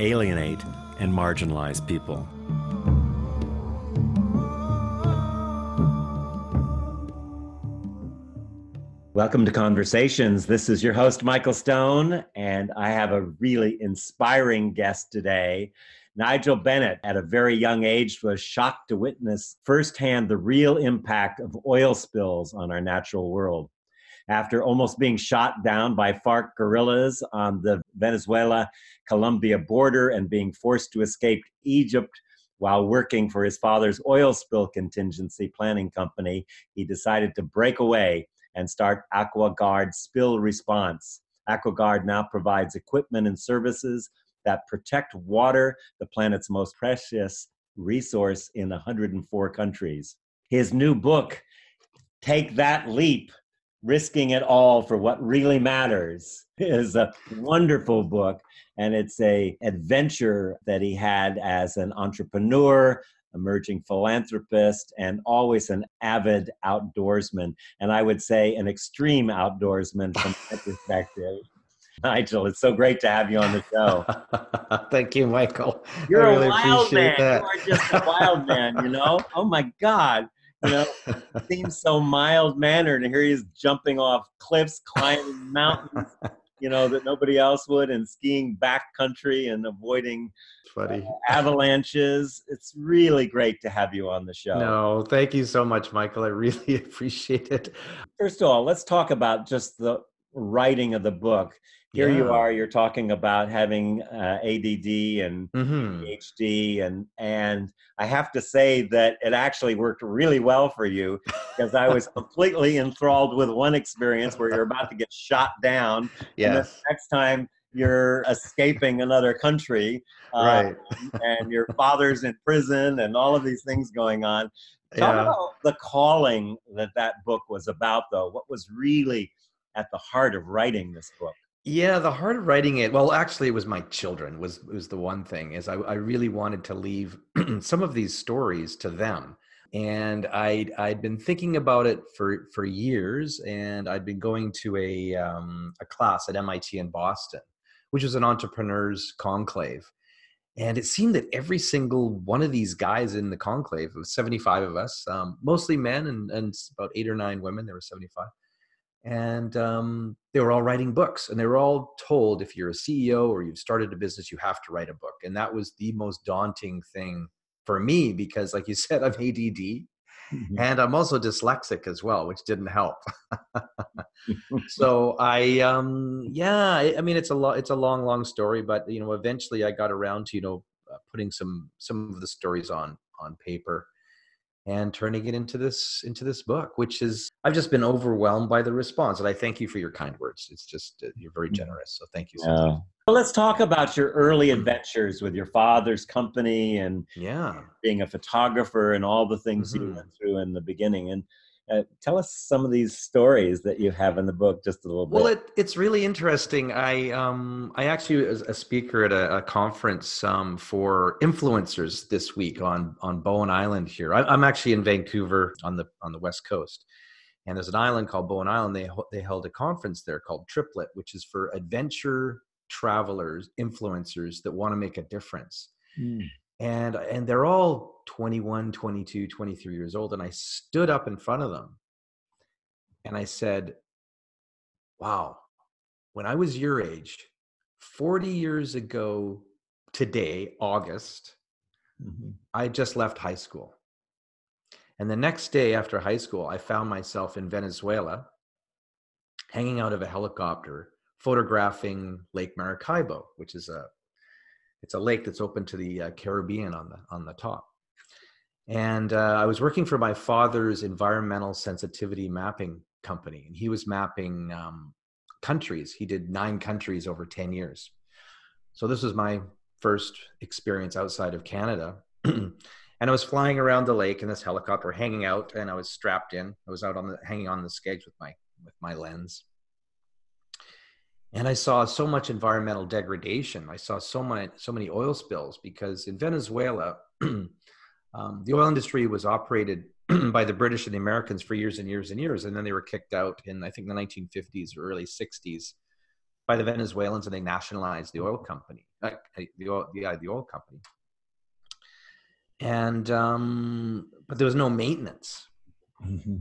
alienate, and marginalize people. Welcome to Conversations. This is your host, Michael Stone, and I have a really inspiring guest today. Nigel Bennett, at a very young age, was shocked to witness firsthand the real impact of oil spills on our natural world. After almost being shot down by FARC guerrillas on the Venezuela Colombia border and being forced to escape Egypt while working for his father's oil spill contingency planning company, he decided to break away and start AquaGuard Spill Response. AquaGuard now provides equipment and services that protect water, the planet's most precious resource in 104 countries. His new book, Take That Leap Risking It All for What Really Matters, is a wonderful book. And it's a adventure that he had as an entrepreneur, emerging philanthropist, and always an avid outdoorsman. And I would say an extreme outdoorsman from my perspective. Nigel, it's so great to have you on the show. Thank you, Michael. You're really a wild man. That. You are just a wild man, you know? Oh my God. You know, seems so mild mannered, and here he is jumping off cliffs, climbing mountains, you know, that nobody else would, and skiing backcountry and avoiding funny. Uh, avalanches. It's really great to have you on the show. No, thank you so much, Michael. I really appreciate it. First of all, let's talk about just the writing of the book. Here yeah. you are. You're talking about having uh, ADD and mm-hmm. PhD, and and I have to say that it actually worked really well for you because I was completely enthralled with one experience where you're about to get shot down. Yes. next time you're escaping another country, uh, right? and your father's in prison, and all of these things going on. Talk yeah. about the calling that that book was about, though. What was really at the heart of writing this book? Yeah, the heart of writing it. Well, actually, it was my children. Was was the one thing is I, I really wanted to leave some of these stories to them, and I I'd been thinking about it for for years, and I'd been going to a um, a class at MIT in Boston, which was an entrepreneurs conclave, and it seemed that every single one of these guys in the conclave, seventy five of us, um, mostly men, and and about eight or nine women. There were seventy five and um, they were all writing books and they were all told if you're a ceo or you've started a business you have to write a book. And that was the most daunting thing for me because like you said i'm add mm-hmm. and i'm also dyslexic as well which didn't help. So i um yeah I, I mean it's a lot it's a long long story but you know eventually i got around to you know uh, putting some some of the stories on on paper and turning it into this into this book which is i've just been overwhelmed by the response and i thank you for your kind words it's just uh, you're very mm. generous so thank you so much well, let's talk about your early adventures with your father's company and yeah being a photographer and all the things mm-hmm. you went through in the beginning and uh, tell us some of these stories that you have in the book just a little bit. well it, it's really interesting. I um i actually was a speaker at a, a conference um, for influencers this week on on bowen island here. I, i'm actually in vancouver on the on the west coast. And there's an island called bowen island. They they held a conference there called triplet which is for adventure travelers influencers that want to make a difference. Mm and and they're all 21 22 23 years old and i stood up in front of them and i said wow when i was your age 40 years ago today august mm-hmm. i just left high school and the next day after high school i found myself in venezuela hanging out of a helicopter photographing lake maracaibo which is a it's a lake that's open to the uh, Caribbean on the on the top. And uh, I was working for my father's environmental sensitivity mapping company, and he was mapping um, countries. He did nine countries over ten years. So this was my first experience outside of Canada. and I was flying around the lake in this helicopter, hanging out, and I was strapped in. I was out on the hanging on the skegs with my with my lens. And I saw so much environmental degradation. I saw so many so many oil spills because in Venezuela, um, the oil industry was operated by the British and the Americans for years and years and years, and then they were kicked out in I think the 1950s or early 60s by the Venezuelans, and they nationalized the oil company, uh, the oil, yeah, the oil company. And um, but there was no maintenance. Mm-hmm.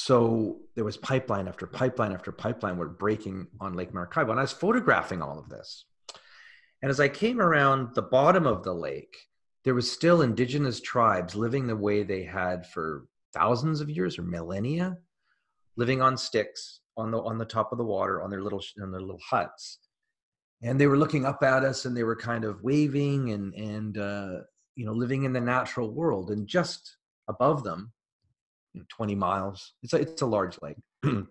So there was pipeline after pipeline after pipeline were breaking on Lake Maracaibo, and I was photographing all of this. And as I came around the bottom of the lake, there was still indigenous tribes living the way they had for thousands of years or millennia, living on sticks, on the on the top of the water on their little on their little huts and they were looking up at us and they were kind of waving and and uh, you know living in the natural world and just above them you know, 20 miles it's a, it's a large lake it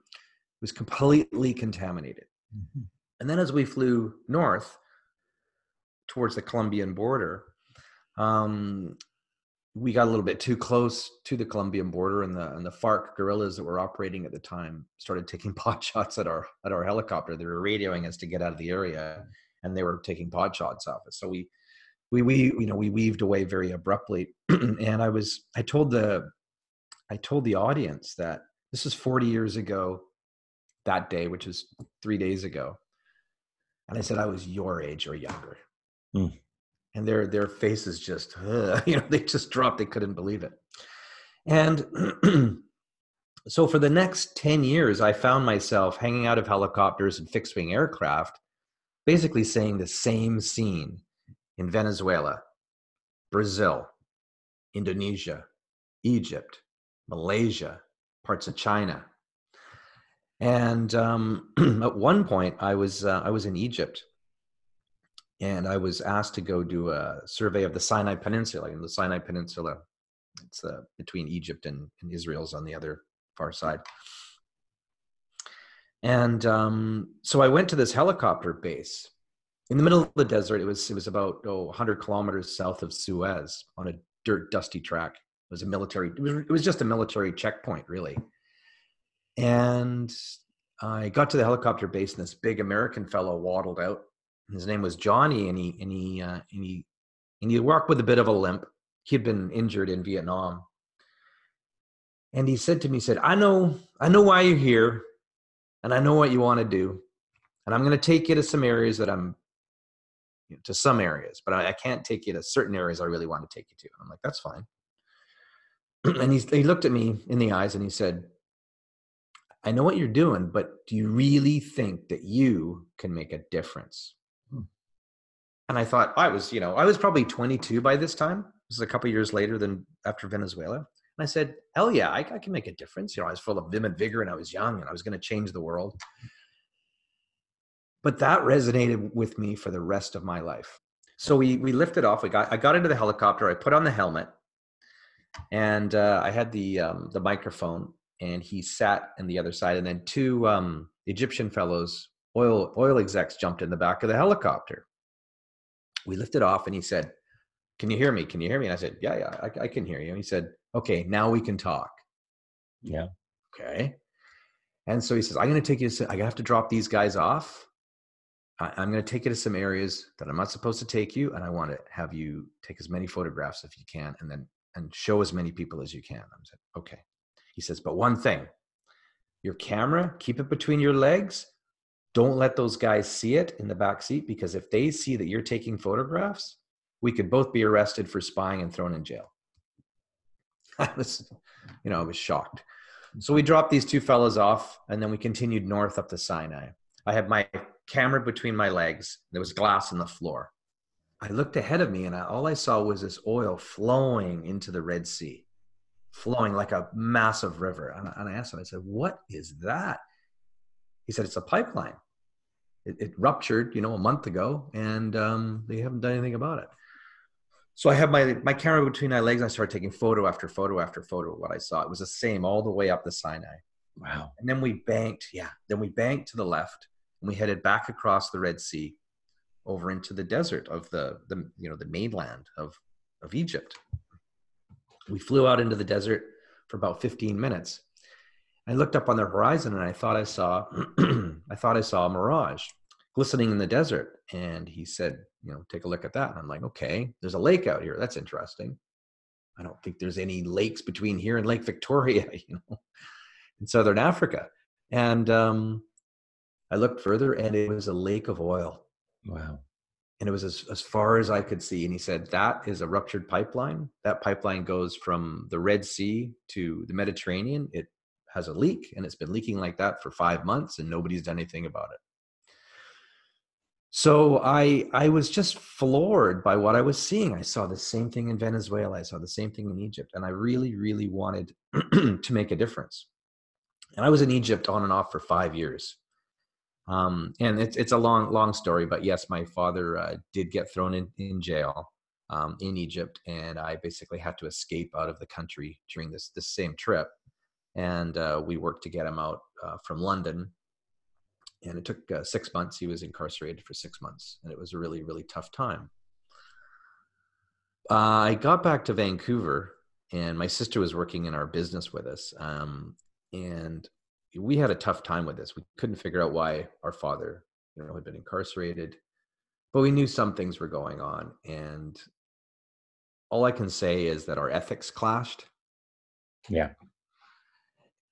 was completely contaminated mm-hmm. and then as we flew north towards the colombian border um, we got a little bit too close to the Colombian border, and the and the FARC guerrillas that were operating at the time started taking pot shots at our at our helicopter. They were radioing us to get out of the area, and they were taking pot shots off us. So we we we you know we weaved away very abruptly. and I was I told the I told the audience that this is 40 years ago that day, which is three days ago, and I said I was your age or younger. Mm and their their faces just uh, you know they just dropped. They couldn't believe it. And so for the next 10 years i found myself hanging out of helicopters and fixed wing aircraft basically saying the same scene in venezuela brazil indonesia egypt malaysia parts of china and um, at one point i was uh, i was in egypt and I was asked to go do a survey of the Sinai Peninsula. The Sinai Peninsula, it's uh, between Egypt and, and Israel's on the other far side. And um, so I went to this helicopter base in the middle of the desert. It was it was about oh, 100 kilometers south of Suez on a dirt dusty track. Was a military. It was, it was just a military checkpoint, really. And I got to the helicopter base, and this big American fellow waddled out his name was Johnny, and he and he uh, and he and he walked with a bit of a limp. He had been injured in Vietnam, and he said to me, he "said I know, I know why you're here, and I know what you want to do, and I'm going to take you to some areas that I'm to some areas, but I, I, can't take you to certain areas I really want to take you to." And I'm like, "That's fine." and he he looked at me in the eyes and he said, I know what you're doing, but do you really think that you can make a difference? Hmm. and I thought I was, you know, I was probably 22 by this time. This is a couple years later than after Venezuela. And I said, hell yeah, I, I, can make a difference. You know, I was full of vim and vigor and I was young and I was going to change the world. But that resonated with me for the rest of my life. So we, we lifted off. We got, I got into the helicopter. I put on the helmet and uh, I had the, um, the microphone and he sat on the other side. And then two um, Egyptian fellows, oil, oil execs jumped in the back of the helicopter we lifted off and he said, Can you hear me? Can you hear me? And I said, Yeah, yeah, I, I can hear you. And he said, Okay, now we can talk. Yeah. Okay. And so he says, I'm going to take you, to, I have to drop these guys off. I'm going to take you to some areas that I'm not supposed to take you. And I want to have you take as many photographs if you can and then and show as many people as you can. I said, Okay. He says, But one thing, your camera, keep it between your legs don't let those guys see it in the back seat because if they see that you're taking photographs, we could both be arrested for spying and thrown in jail. I was, you know, I was shocked. So we dropped these two fellows off and then we continued north up the Sinai. I had my camera between my legs. There was glass on the floor. I looked ahead of me and I, all I saw was this oil flowing into the Red Sea, flowing like a massive river. And, and I asked him, I said, What is that? He said, It's a pipeline it, it ruptured, you know, a month ago, and um, they haven't done anything about it. So I have my my camera between my legs. I started taking photo after photo after photo of what I saw. It was the same all the way up the Sinai. Wow. And then we banked, yeah. Then we banked to the left and we headed back across the Red Sea over into the desert of the the you know the mainland of of Egypt. We flew out into the desert for about 15 minutes. I looked up on the horizon and I thought I saw I thought I saw a mirage glistening in the desert. And he said, you know, take a look at that. And I'm like, okay, there's a lake out here. That's interesting. I don't think there's any lakes between here and Lake Victoria, you know, in Southern Africa. And um, I looked further and it was a lake of oil. Wow. And it was as, as far as I could see. And he said, that is a ruptured pipeline. That pipeline goes from the Red Sea to the Mediterranean. It has a leak and it's been leaking like that for five months and nobody's done anything about it. So I I was just floored by what I was seeing. I saw the same thing in Venezuela. I saw the same thing in Egypt, and I really, really wanted to make a difference. And I was in Egypt on and off for five years. Um, and it's it's a long long story, but yes, my father uh, did get thrown in in jail um, in Egypt, and I basically had to escape out of the country during this this same trip. And uh, we worked to get him out uh, from London, and it took uh, six months. He was incarcerated for six months, and it was a really really tough time. I got back to Vancouver, and my sister was working in our business with us, um, and we had a tough time with this. We couldn't figure out why our father, you know, had been incarcerated, but we knew some things were going on. And all I can say is that our ethics clashed. Yeah.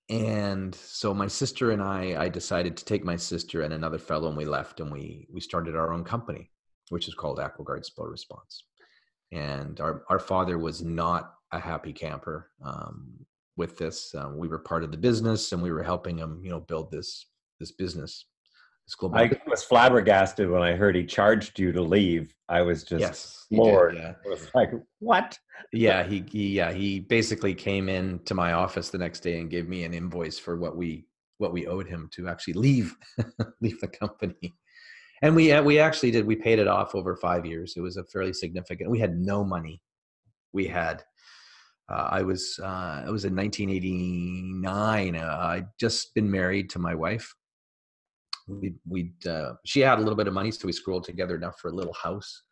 And so my sister and I, I decided to take my sister and another fellow, and we left, and we we started our own company, which is called AquaGuard Spill Response. And our our father was not a happy camper. Um, with this. Um, we were part of the business, and we were helping him, you know, build this this business. This global. I was flabbergasted when I heard he charged you to leave. I was just yes, floored. yeah. I was like, what? Yeah, he, he yeah he basically came in to my office the next day and gave me an invoice for what we what we owed him to actually leave leave the company. And we we actually did. We paid it off over five years. It was a fairly significant. We had no money. We had uh, I was uh, I was in 1989. Uh, I'd just been married to my wife. We we uh, she had a little bit of money, so we scrolled together enough for a little house,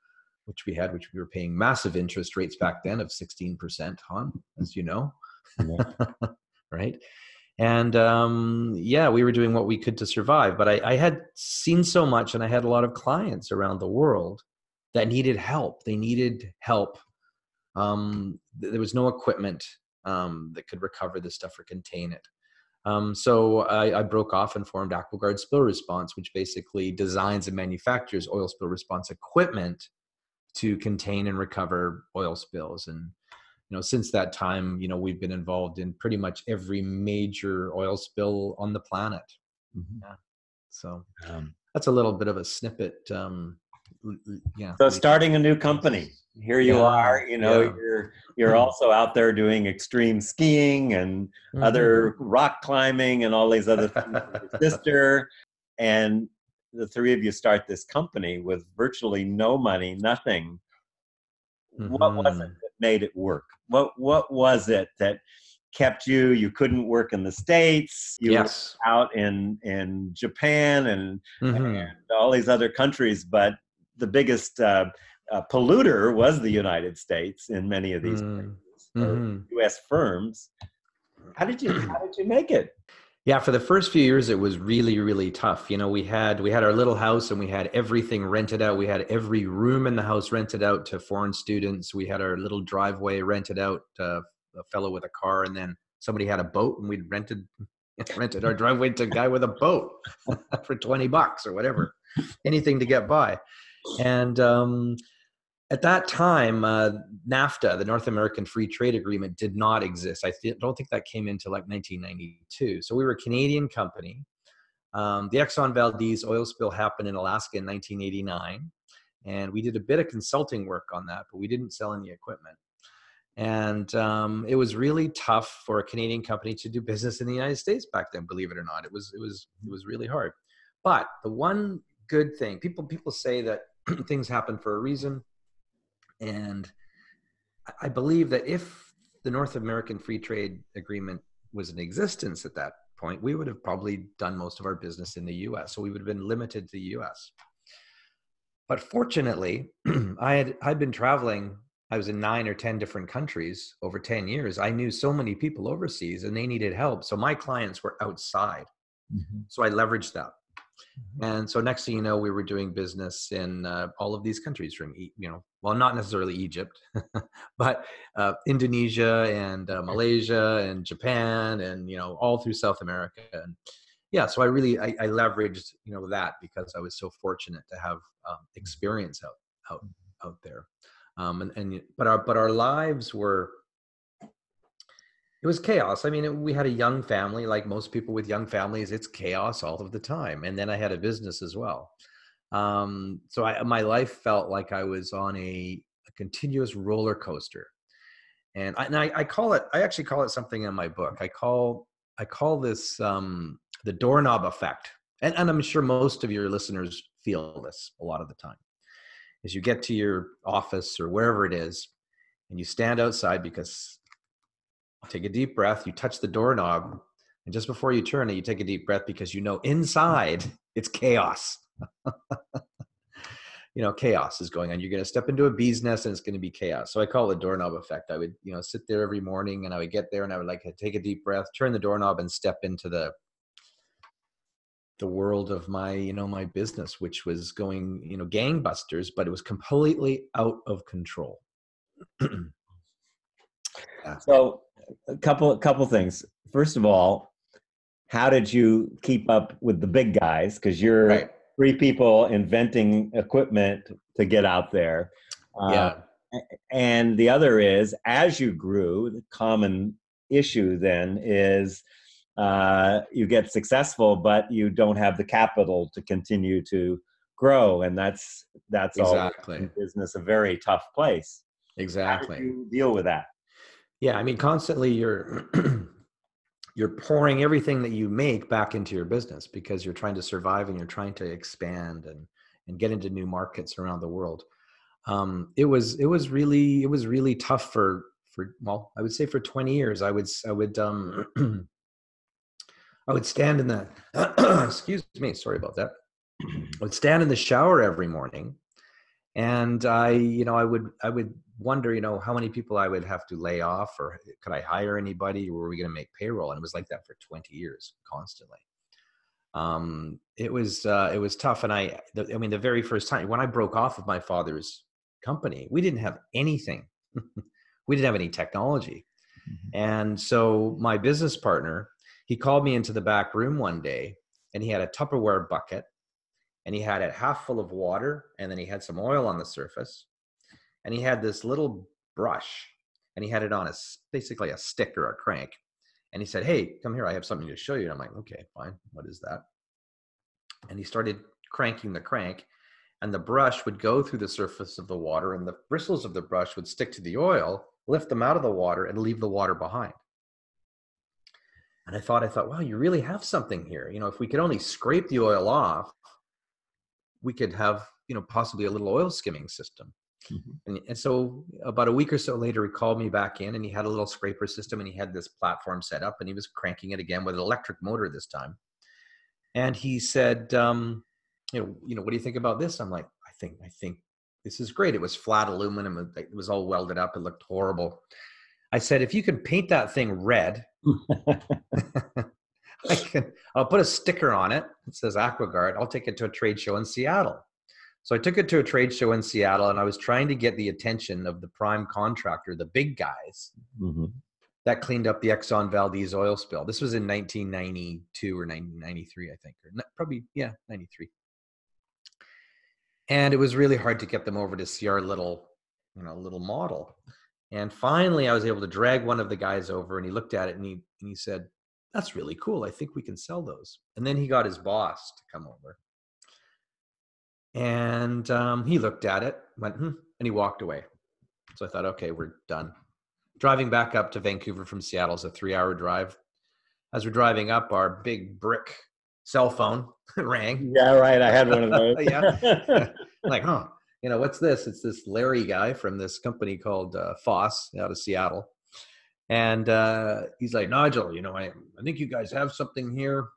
which we had, which we were paying massive interest rates back then of 16 percent on, as you know, yeah. right? And um, yeah, we were doing what we could to survive. But I, I had seen so much, and I had a lot of clients around the world that needed help. They needed help um, there was no equipment um, that could recover this stuff or contain it. Um, so I, I, broke off and formed AquaGuard Spill Response, which basically designs and manufactures oil spill response equipment to contain and recover oil spills. And you know, since that time, you know, we've been involved in pretty much every major oil spill on the planet. Mm-hmm. Yeah. So um, that's a little bit of a snippet. Um, yeah. So starting a new company here you yeah, are you know yeah. you're you're also out there doing extreme skiing and mm-hmm. other rock climbing and all these other things with your sister and the three of you start this company with virtually no money nothing mm-hmm. what was it mm-hmm. that made it work what what was it that kept you you couldn't work in the states you yes. were out in in japan and, mm-hmm. and all these other countries but the biggest uh, uh, polluter was the United States in many of these mm. mm-hmm. U.S. firms. How did you How did you make it? Yeah, for the first few years, it was really, really tough. You know, we had we had our little house and we had everything rented out. We had every room in the house rented out to foreign students. We had our little driveway rented out to a fellow with a car, and then somebody had a boat, and we'd rented rented our driveway to a guy with a boat for twenty bucks or whatever, anything to get by. And um, at that time, uh, NAFTA, the North American Free Trade Agreement, did not exist. I th- don't think that came into like 1992. So we were a Canadian company. Um, the Exxon Valdez oil spill happened in Alaska in 1989, and we did a bit of consulting work on that, but we didn't sell any equipment. And um, it was really tough for a Canadian company to do business in the United States back then. Believe it or not, it was it was it was really hard. But the one good thing people people say that things happen for a reason and I believe that if the North American Free Trade Agreement was in existence at that point, we would have probably done most of our business in the US. So we would have been limited to the US. but fortunately, I had I'd been traveling. I was in nine or ten different countries over ten years. I knew so many people overseas, and they needed help. So my clients were outside. Mm-hmm. So I leveraged that. Mm-hmm. And so next thing you know, we were doing business in uh, all of these countries from, you know, well, not necessarily Egypt, but uh, Indonesia and uh, Malaysia and Japan and, you know, all through South America. And yeah, so I really, I, I leveraged, you know, that because I was so fortunate to have um, experience out, out, out there. Um, and, and, but our, but our lives were, it was chaos. I mean, it, we had a young family, like most people with young families. It's chaos all of the time. And then I had a business as well. Um, so I, my life felt like I was on a, a continuous roller coaster. And I, and I, I, call it. I actually call it something in my book. I call I call this um, the doorknob effect. And, and I'm sure most of your listeners feel this a lot of the time. As you get to your office or wherever it is, and you stand outside because take a deep breath, you touch the doorknob, and just before you turn it, you take a deep breath because you know inside it's chaos. you know, chaos is going on. You're going to step into a bee's nest and it's going to be chaos. So I call it doorknob effect. I would, you know, sit there every morning and I would get there and I would like take a deep breath, turn the doorknob and step into the the world of my, you know, my business, which was going, you know, gangbusters, but it was completely out of control. yeah. So a couple a couple things. First of all, how did you keep up with the big guys? Because you're right. three people inventing equipment to get out there. Uh, yeah. Uh, and the other is, as you grew, the common issue then is uh, you get successful, but you don't have the capital to continue to grow, and that's that's exactly. all business a very tough place. Exactly. deal with that? Yeah, I mean, constantly you're you're pouring everything that you make back into your business because you're trying to survive and you're trying to expand and and get into new markets around the world. Um, it was it was really it was really tough for for well I would say for 20 years I would I would um I would stand in the excuse me sorry about that I would stand in the shower every morning and I you know I would I would wonder, you know, how many people I would have to lay off or could I hire anybody? Or were we going to make payroll? And it was like that for 20 years constantly. Um, it was, uh, it was tough. And I, the, I mean, the very first time when I broke off of my father's company, we didn't have anything. we didn't have any technology. Mm-hmm. And so my business partner, he called me into the back room one day and he had a Tupperware bucket and he had it half full of water and then he had some oil on the surface and he had this little brush and he had it on a basically a stick or a crank and he said hey come here i have something to show you and i'm like okay fine what is that? And he started cranking the crank and the brush would go through the surface of the water and the bristles of the brush would stick to the oil lift them out of the water and leave the water behind. And i thought i thought wow you really have something here. You know if we could only scrape the oil off we could have you know possibly a little oil skimming system Mm-hmm. And, and, so about a week or so later, he called me back in and he had a little scraper system and he had this platform set up and he was cranking it again with an electric motor this time. And he said, um, you know, you know, what do you think about this? I'm like, I think, I think this is great. It was flat aluminum. It was all welded up. It looked horrible. I said, if you can paint that thing red, I can, I'll put a sticker on it. It says AquaGuard. I'll take it to a trade show in Seattle. So I took it to a trade show in Seattle and I was trying to get the attention of the prime contractor, the big guys mm-hmm. that cleaned up the Exxon Valdez oil spill. This was in 1992 or 1993, I think, or probably, yeah, 93. And it was really hard to get them over to see our little, you know, little model. And finally, I was able to drag one of the guys over and he looked at it and he, and he said, That's really cool. I think we can sell those. And then he got his boss to come over and um, he looked at it, went, hmm, and he walked away. So I thought, okay, we're done. Driving back up to Vancouver from Seattle is a three hour drive. As we're driving up, our big brick cell phone rang. Yeah, right. I had one of those. yeah. like, huh, you know, what's this? It's this Larry guy from this company called uh, Foss out of Seattle. And uh, he's like, Nigel, you know, I, I think you guys have something here.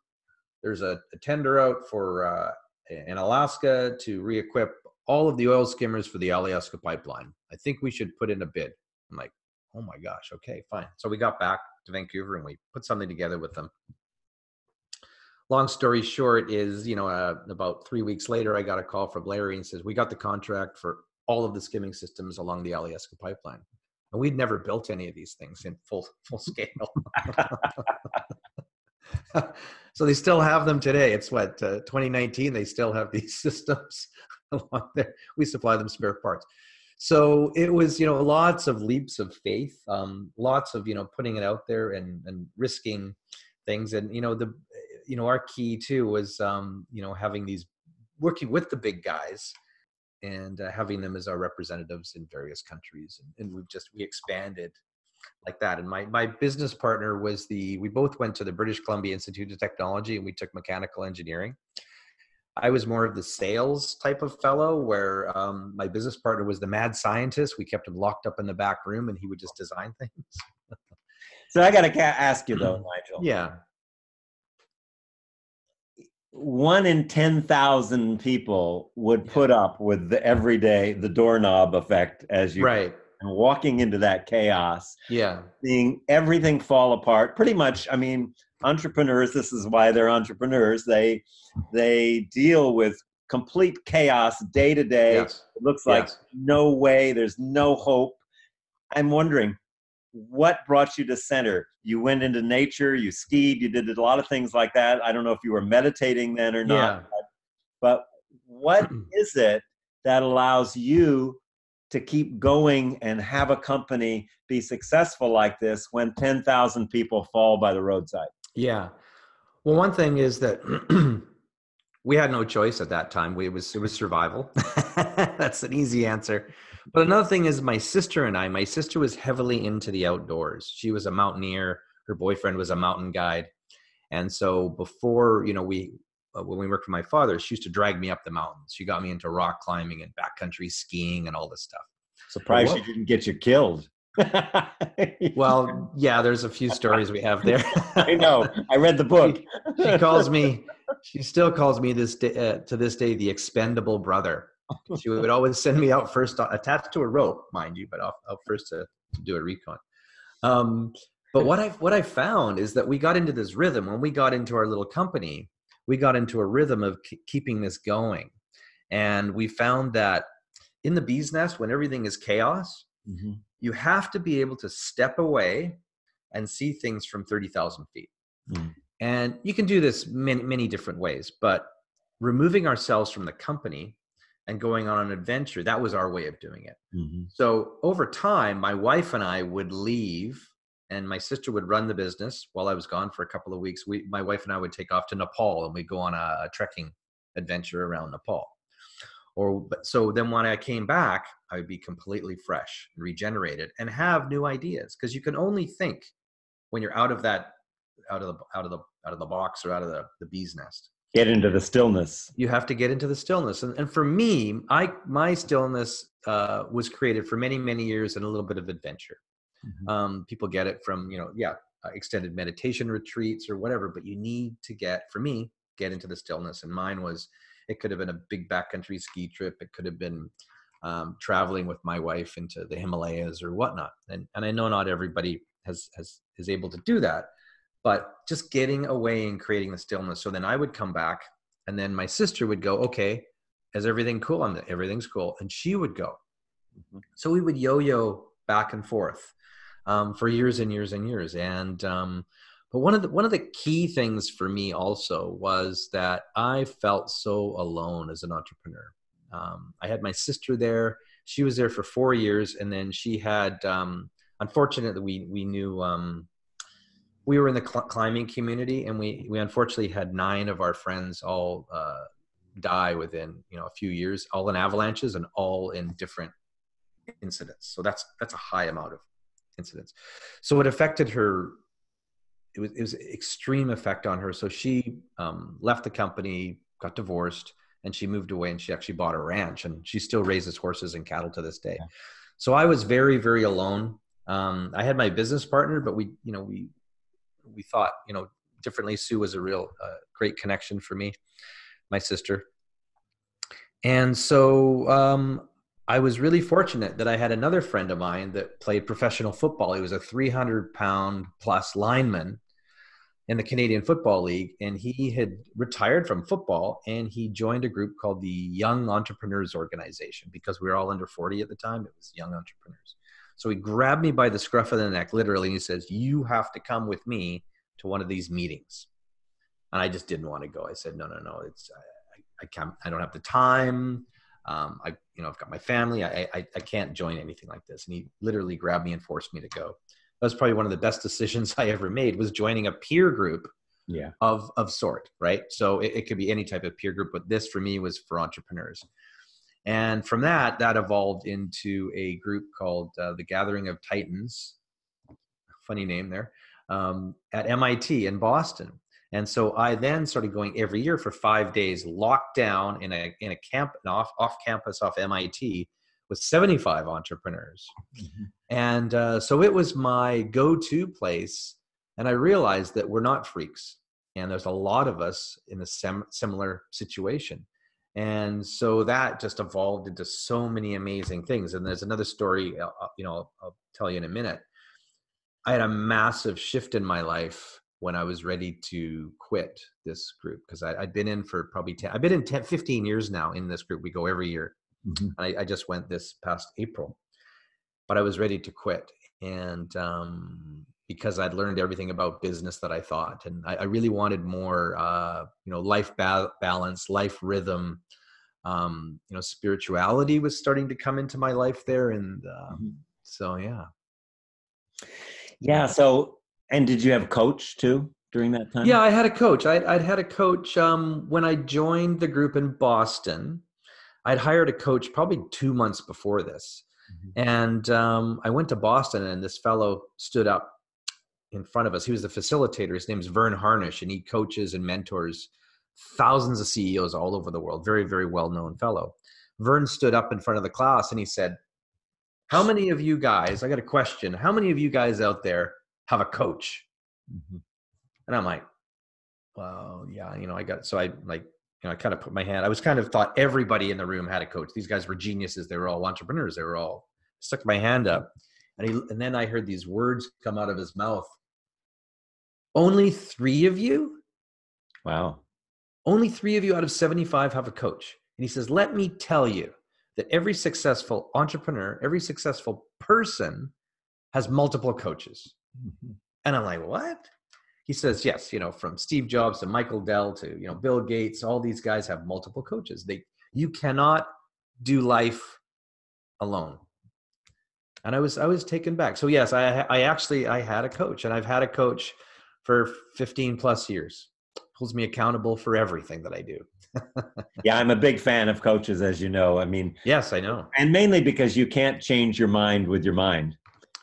There's a, a tender out for uh, in Alaska to re-equip all of the oil skimmers for the Alaska pipeline. I think we should put in a bid. I'm like, oh my gosh, okay, fine. So we got back to Vancouver and we put something together with them. Long story short is, you know, uh, about three weeks later, I got a call from Larry and says, we got the contract for all of the skimming systems along the Alaska pipeline. And we'd never built any of these things in full full scale. so they still have them today. It's what uh, 2019. They still have these systems along there. We supply them spare parts. So it was, you know, lots of leaps of faith, um, lots of, you know, putting it out there and, and risking things. And, you know, the, you know, our key too was, um, you know, having these, working with the big guys and uh, having them as our representatives in various countries. And, and we've just, we expanded like that. And my, my business partner was the, we both went to the British Columbia Institute of Technology and we took mechanical engineering. I was more of the sales type of fellow where um, my business partner was the mad scientist. We kept him locked up in the back room and he would just design things. so I got to ask you though, Nigel. Yeah. One in 10,000 people would put up with the everyday, the doorknob effect as you right. and walking into that chaos yeah. seeing everything fall apart. Pretty much i mean entrepreneurs this is why they're entrepreneurs. They they deal with complete chaos day to day. It looks like yes. no way there's no hope. I'm wondering what brought you to center you went into nature you skied you did a lot of things like that i don't know if you were meditating then or not yeah. but what is it that allows you to keep going and have a company be successful like this when 10,000 people fall by the roadside? Yeah. Well, one thing is that we had no choice at that time. We, it was it was survival. That's an easy answer. But another thing is my sister and I. My sister was heavily into the outdoors. She was a mountaineer. Her boyfriend was a mountain guide, and so before you know we uh, when we worked for my father, she used to drag me up the mountains. She got me into rock climbing and backcountry skiing and all this stuff. Surprised she didn't get you killed. well, yeah, there's a few stories we have there. I know. I read the book. she, she calls me. She still calls me this day, uh, to this day the expendable brother. She would always send me out first, attached to a rope, mind you, but out, out first to, to do a recon. Um, but what I what I found is that we got into this rhythm when we got into our little company. We got into a rhythm of k- keeping this going, and we found that in the bee's nest, when everything is chaos, mm-hmm you have to be able to step away and see things from 30,000 feet. Mm. And you can do this many, many different ways, but removing ourselves from the company and going on an adventure, that was our way of doing it. Mm-hmm. So over time, my wife and I would leave and my sister would run the business while I was gone for a couple of weeks. We, my wife and I would take off to Nepal and we'd go on a, a trekking adventure around Nepal or so then when i came back i would be completely fresh regenerated and have new ideas because you can only think when you're out of that out of the out of the out of the box or out of the, the bee's nest get into the stillness you have to get into the stillness and, and for me i my stillness uh, was created for many many years and a little bit of adventure mm-hmm. um, people get it from you know yeah uh, extended meditation retreats or whatever but you need to get for me get into the stillness and mine was it could have been a big backcountry ski trip. It could have been um, traveling with my wife into the Himalayas or whatnot. And and I know not everybody has has is able to do that, but just getting away and creating the stillness. So then I would come back, and then my sister would go, "Okay, is everything cool?" Everything's cool, and she would go. Mm-hmm. So we would yo-yo back and forth um, for years and years and years, and um, but one of the one of the key things for me also was that I felt so alone as an entrepreneur. Um, I had my sister there; she was there for four years, and then she had. Um, unfortunately, we we knew um, we were in the cl- climbing community, and we we unfortunately had nine of our friends all uh, die within you know a few years, all in avalanches and all in different incidents. So that's that's a high amount of incidents. So it affected her it was it was extreme effect on her. So she um, left the company, got divorced, and she moved away. And she actually bought a ranch, and she still raises horses and cattle to this day. Yeah. So I was very very alone. Um, I had my business partner, but we you know we we thought you know differently. Sue was a real uh, great connection for me, my sister. And so um, I was really fortunate that I had another friend of mine that played professional football. He was a 300 pound plus lineman in the Canadian Football League, and he had retired from football and he joined a group called the Young Entrepreneurs Organization because we were all under 40 at the time. It was Young Entrepreneurs. So he grabbed me by the scruff of the neck, literally, and he says, You have to come with me to one of these meetings. And I just didn't want to go. I said, No, no, no. It's, I, I can't, I don't have the time. Um, I, you know, I've got my family. I, I, I can't join anything like this. And he literally grabbed me and forced me to go. That was probably one of the best decisions I ever made was joining a peer group yeah. of, of sort, right? So it, it could be any type of peer group, but this for me was for entrepreneurs. And from that, that evolved into a group called uh, the Gathering of Titans. Funny name there. Um, at MIT in Boston. And so I then started going every year for five days, locked down in a in a camp, an off off campus off MIT, with 75 entrepreneurs. Mm-hmm. And uh, so it was my go to place. And I realized that we're not freaks, and there's a lot of us in a sem- similar situation. And so that just evolved into so many amazing things. And there's another story, uh, uh, you know, I'll, I'll tell you in a minute. I had a massive shift in my life when I was ready to quit this group because I'd been in for probably 10, I've been in 10, 15 years now in this group. We go every year. Mm-hmm. I, I, just went this past April, but I was ready to quit. And um, because I'd learned everything about business that I thought, and I, I really wanted more, uh, you know, life ba- balance, life rhythm. Um, you know, spirituality was starting to come into my life there, and uh, mm-hmm. so yeah. Yeah. So, and did you have a coach too during that time? Yeah, I had a coach. I'd, I'd had a coach um, when I joined the group in Boston. I'd hired a coach probably two months before this. Mm-hmm. And um, I went to Boston, and this fellow stood up in front of us. He was the facilitator. His name's Verne Harnish, and he coaches and mentors thousands of CEOs all over the world. Very, very well known fellow. Verne stood up in front of the class and he said, How many of you guys, I got a question, how many of you guys out there have a coach? Mm-hmm. And I'm like, Well, yeah, you know, I got, so I like, you know, I kind of put my hand, I was kind of thought everybody in the room had a coach. These guys were geniuses. They were all entrepreneurs. They were all, stuck my hand up. And, he, and then I heard these words come out of his mouth. Only three of you? Wow. Only three of you out of 75 have a coach. And he says, Let me tell you that every successful entrepreneur, every successful person has multiple coaches. Mm-hmm. And I'm like, What? He says, Yes, you know, from Steve Jobs to Michael Dell to, you know, Bill Gates, all these guys have multiple coaches. They, you cannot do life alone and I was I was taken back. So yes, I I actually I had a coach, and I've had a coach for 15 plus years. Holds me accountable for everything that I do. yeah, I'm a big fan of coaches, as you know. I mean, yes, I know, and mainly because you can't change your mind with your mind.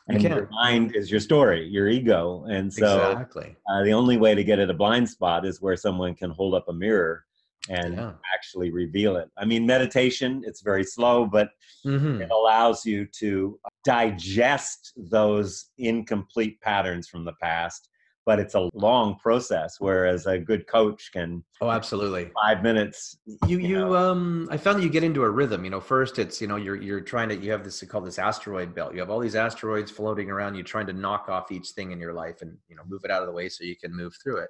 And you your mind is your story, your ego, and so exactly. uh, the only way to get at a blind spot is where someone can hold up a mirror and yeah. actually reveal it. I mean, meditation, it's very slow, but mm-hmm. it allows you to digest those incomplete patterns from the past. But it's a long process, whereas a good coach can. Oh, absolutely. Five minutes. You, you, you um, I found that you get into a rhythm. You know, first it's, you know, you're, you're trying to, you have this called this asteroid belt. You have all these asteroids floating around. You're trying to knock off each thing in your life and, you know, move it out of the way so you can move through it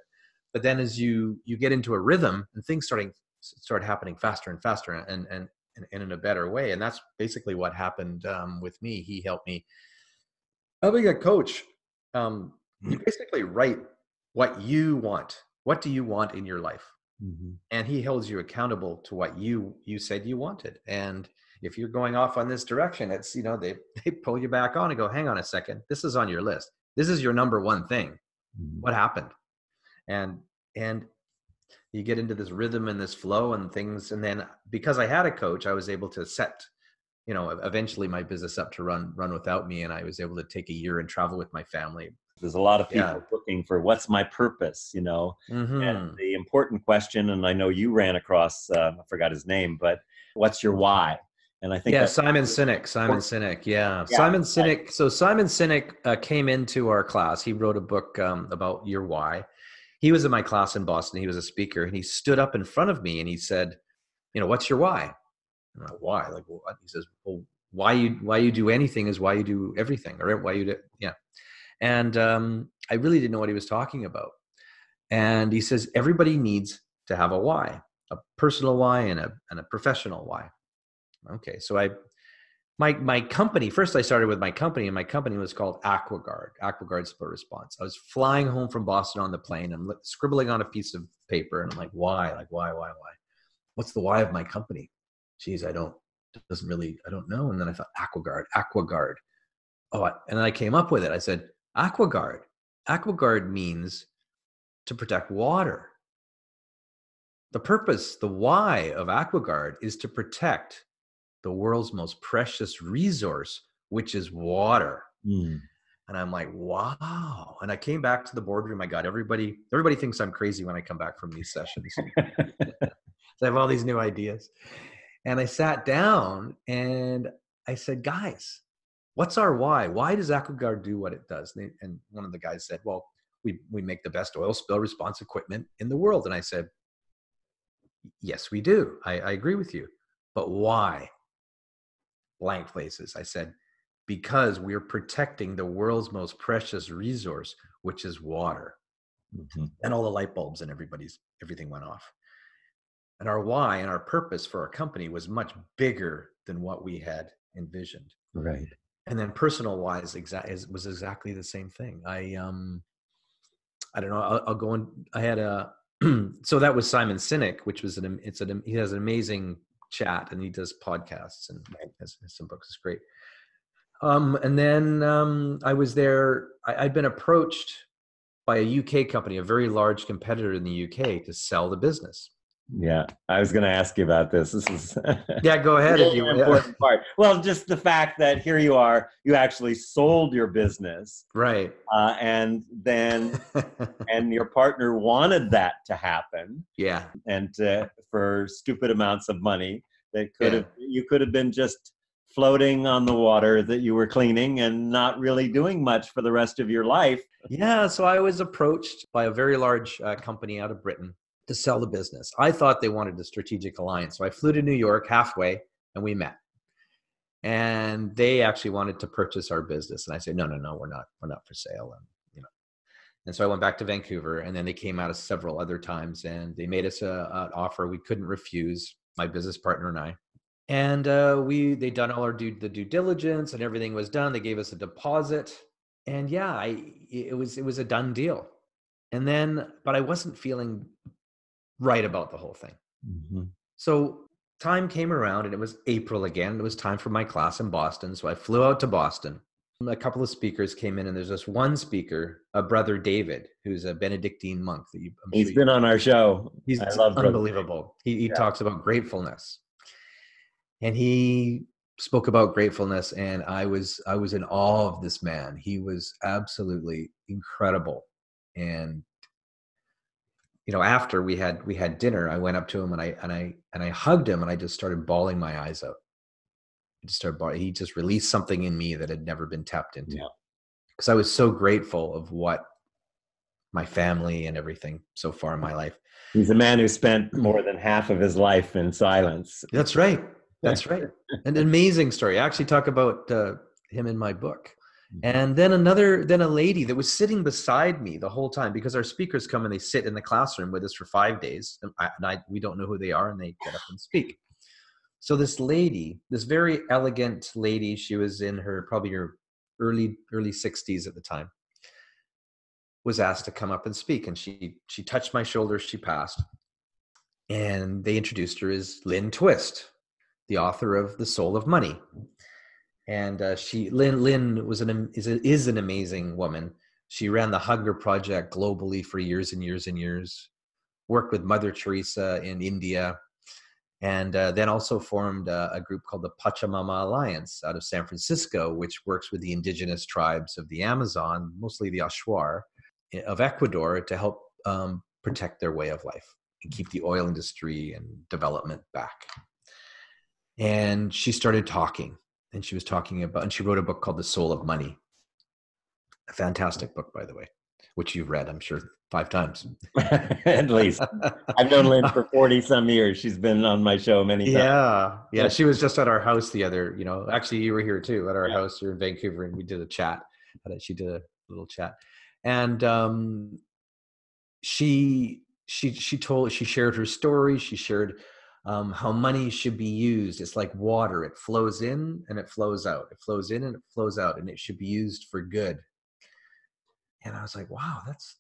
but then as you you get into a rhythm and things starting start happening faster and faster and and and, and in a better way and that's basically what happened um, with me he helped me having a coach um, you mm. basically write what you want what do you want in your life mm-hmm. and he holds you accountable to what you you said you wanted and if you're going off on this direction it's you know they they pull you back on and go hang on a second this is on your list this is your number one thing mm-hmm. what happened and and you get into this rhythm and this flow and things and then because i had a coach i was able to set you know eventually my business up to run run without me and i was able to take a year and travel with my family there's a lot of people yeah. looking for what's my purpose you know mm-hmm. and the important question and i know you ran across uh, i forgot his name but what's your why and I think yeah, Simon Sinek. Simon Sinek. Yeah. yeah. Simon Sinek. So Simon Sinek uh, came into our class. He wrote a book um, about your why, he was in my class in Boston. He was a speaker and he stood up in front of me and he said, you know, what's your why? Like, why? Like, what? He says, well, why you why you do anything is why you do everything, or why you do yeah. And um, I really didn't know what he was talking about. And he says everybody needs to have a why, a personal why and a and a professional why. Okay, so I my my company first i started with my company and my company was called aquaguard aquaguard spill response. I was flying home from boston on the plane i'm scribbling on a piece of paper and i'm like why? Like why why why? What's the why of my company? Geez i don't doesn't really i don't know. And then i thought aquaguard aquaguard. Oh and then i came up with it. I said aquaguard aquaguard means to protect water. The purpose the why of aquaguard is to protect the world's most precious resource, which is water. Mm. And I'm like, wow. And I came back to the boardroom. I got everybody, everybody thinks I'm crazy when I come back from these sessions. so I have all these new ideas. And I sat down and I said, guys, what's our why? Why does AquaGuard do what it does? And, and one of the guys said, well, we, we make the best oil spill response equipment in the world. And I said, yes, we do. I, I agree with you. But why? Blank places. I said, because we're protecting the world's most precious resource, which is water. Mm-hmm. And all the light bulbs and everybody's everything went off. And our why and our purpose for our company was much bigger than what we had envisioned. Right. And then personal wise, exact was exactly the same thing. I um, I don't know. I'll, I'll go on. I had a so that was Simon Sinek, which was an it's an he has an amazing chat and he does podcasts and has, has some books. It's great. Um, and then um, I was there. I, I'd been approached by a UK company, a very large competitor in the UK, to sell the business. Yeah, I was going to ask you about this. This is yeah. Go ahead. if you important part. Well, just the fact that here you are, you actually sold your business, right? Uh, and then, and your partner wanted that to happen. Yeah, and to, for stupid amounts of money that could yeah. have you could have been just floating on the water that you were cleaning and not really doing much for the rest of your life. Yeah, so I was approached by a very large uh, company out of Britain to sell the business. I thought they wanted a strategic alliance. So I flew to New York halfway and we met. And they actually wanted to purchase our business. And I said, no, no, no, we're not, we're not for sale. And, you know, and so I went back to Vancouver and then they came out of several other times and they made us a, an offer we couldn't refuse, my business partner and I. And uh, we, they done all our due, the due diligence and everything was done. They gave us a deposit and yeah, I, it was, it was a done deal. And then, but I wasn't feeling right about the whole thing. Mm-hmm. So time came around and it was April again. It was time for my class in Boston. So I flew out to Boston. A couple of speakers came in, and there's this one speaker, a brother David, who's a Benedictine monk. That you, I'm He's sure been on our show. He's unbelievable. He, he yeah. talks about gratefulness, and he spoke about gratefulness, and I was I was in awe of this man. He was absolutely incredible, and you know after we had we had dinner i went up to him and i and i and i hugged him and i just started bawling my eyes out I just started bawling. he just released something in me that had never been tapped into because yeah. i was so grateful of what my family and everything so far in my life he's a man who spent more than half of his life in silence that's right that's right an amazing story i actually talk about uh, him in my book. Mm-hmm. And then another, then a lady that was sitting beside me the whole time because our speakers come and they sit in the classroom with us for five days. And, I, and I, we don't know who they are and they get up and speak. So this lady, this very elegant lady, she was in her probably her early early 60s at the time, was asked to come up and speak. And she she touched my shoulder, she passed. And they introduced her as Lynn Twist, the author of The Soul of Money and uh, she Lynn Lynn was an is is an amazing woman. She ran the Hunger Project globally for years and years and years. Worked with Mother Teresa in India, and uh, then also formed a, a, group called the Pachamama Alliance out of San Francisco, which works with the indigenous tribes of the Amazon, mostly the Achuar eh, of Ecuador, to help um, protect their way of life and keep the oil industry and development back. And she started talking and she was talking about, and she wrote a book called The Soul of Money. A fantastic book, by the way. which you've read, I'm sure, five times. At least. I've known Lynn for 40 some years. She's been on my show many times. Yeah. Yeah. She was just at our house the other, you know, actually, you were here too at our yeah. house here in Vancouver, and we did a chat. She did a little chat. And um, she, she, she told, she shared her story. She shared um, how money should be used. It's like water, it flows in and it flows out. It flows in and it flows out, and it should be used for good. And I was like, wow, that's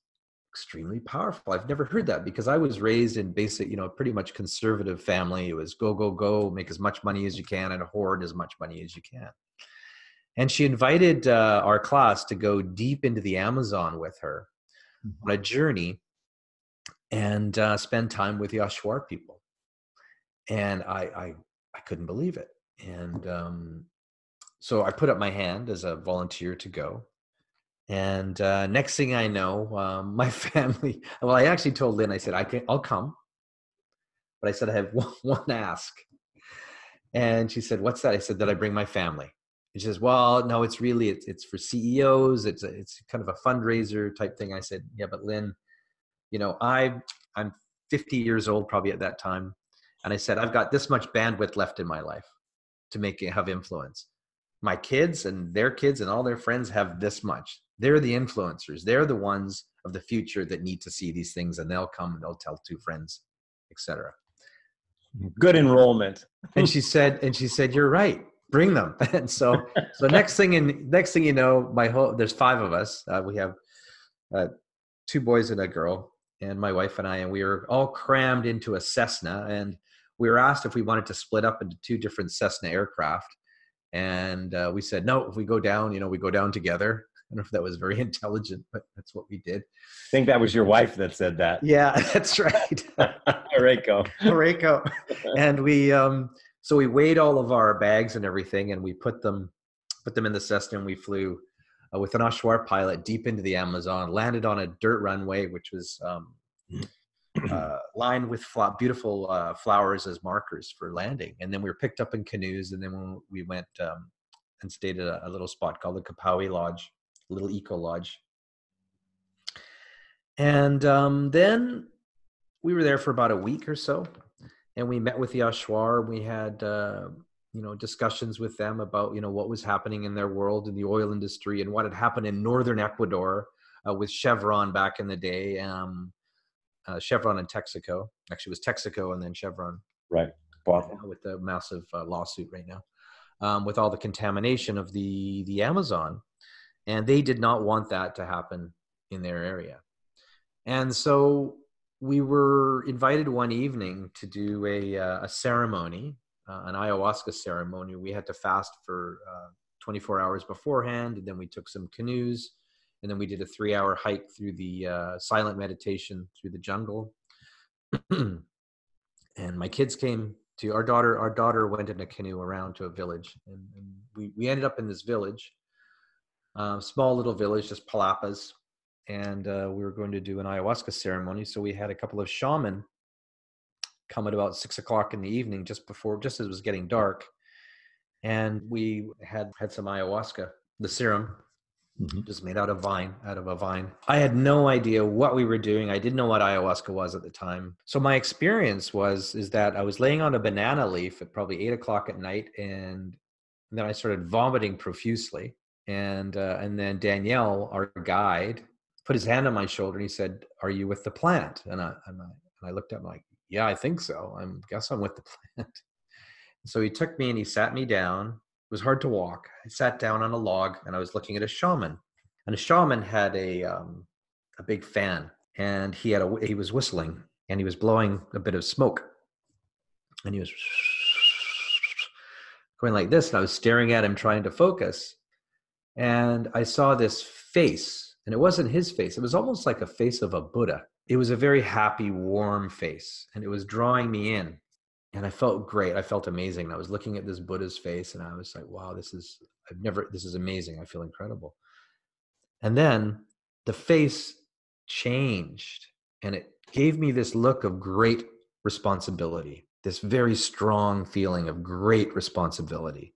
extremely powerful. I've never heard that because I was raised in basic, you know, pretty much conservative family. It was go, go, go, make as much money as you can and hoard as much money as you can. And she invited uh, our class to go deep into the Amazon with her mm-hmm. on a journey and uh, spend time with the Achuar people. And I, I, I couldn't believe it. And um, so I put up my hand as a volunteer to go and uh, next thing I know, um, my family. Well, I actually told Lynn. I said, "I can, I'll come," but I said I have one, one ask. And she said, "What's that?" I said that I bring my family. And she says, "Well, no, it's really it's, it's for CEOs. It's a, it's kind of a fundraiser type thing." I said, "Yeah, but Lynn, you know, I I'm 50 years old probably at that time, and I said I've got this much bandwidth left in my life to make it have influence. My kids and their kids and all their friends have this much. They're the influencers. They're the ones of the future that need to see these things and they'll come and they'll tell two friends etc good enrollment. And she said and she said you're right. Bring them. And so so next thing in next thing you know my whole there's five of us uh, we have uh, two boys and a girl and my wife and i and we were all crammed into a cessna and we were asked if we wanted to split up into two different cessna aircraft and uh, we said no if we go down you know we go down together I don't know if that was very intelligent, but that's what we did. I think that was your wife that said that. Yeah, that's right. Reiko. Reiko. And we um so we weighed all of our bags and everything and we put them put them in the Cessna and we flew uh, with an Achuar pilot deep into the Amazon, landed on a dirt runway which was um uh, lined with beautiful uh, flowers as markers for landing. And then we were picked up in canoes, and then we went um, and stayed at a, a, little spot called the Kapawi Lodge little eco lodge. And um, then we were there for about a week or so, and we met with the Achuar. We had uh, you know discussions with them about you know what was happening in their world in the oil industry and what had happened in northern Ecuador uh, with Chevron back in the day. Um, uh, Chevron and Texaco. Actually it was Texaco and then Chevron. Right. With the massive uh, lawsuit right now, um, with all the contamination of the the Amazon. And they did not want that to happen in their area. And so we were invited one evening to do a, uh, a ceremony uh, an ayahuasca ceremony. We had to fast for uh, 24 hours beforehand and then we took some canoes and then we did a three hour hike through the uh, silent meditation through the jungle and my kids came to our daughter our daughter went in a canoe around to a village and, and we, we ended up in this village um, small little village, just palapas. And uh, we were going to do an ayahuasca ceremony. So we had a couple of shaman come at about six o'clock in the evening, just before, just as it was getting dark. And we had had some ayahuasca, the serum, mm-hmm. just made out of vine, out of a vine. I had no idea what we were doing. I didn't know what ayahuasca was at the time. So my experience was is that I was laying on a banana leaf at probably eight o'clock at night, and, then I started vomiting profusely and uh, and then Danielle, our guide, put his hand on my shoulder and he said, "Are you with the plant?" And I and I, and I looked up, I'm like, "Yeah, I think so. I guess I'm with the plant." so he took me and he sat me down. Was hard to walk. I sat down on a log and I was looking at a shaman, and a shaman had a um, a big fan, and he had a he was whistling and he was blowing a bit of smoke, and he was going like this, and I was staring at him trying to focus and I saw this face, and it wasn't his face. It was almost like a face of a Buddha. It was a very happy, warm face, and it was drawing me in. And I felt great. I felt amazing. I was looking at this Buddha's face, and I was like, wow, this is, I've never, this is amazing. I feel incredible. And then the face changed, and it gave me this look of great responsibility, this very strong feeling of great responsibility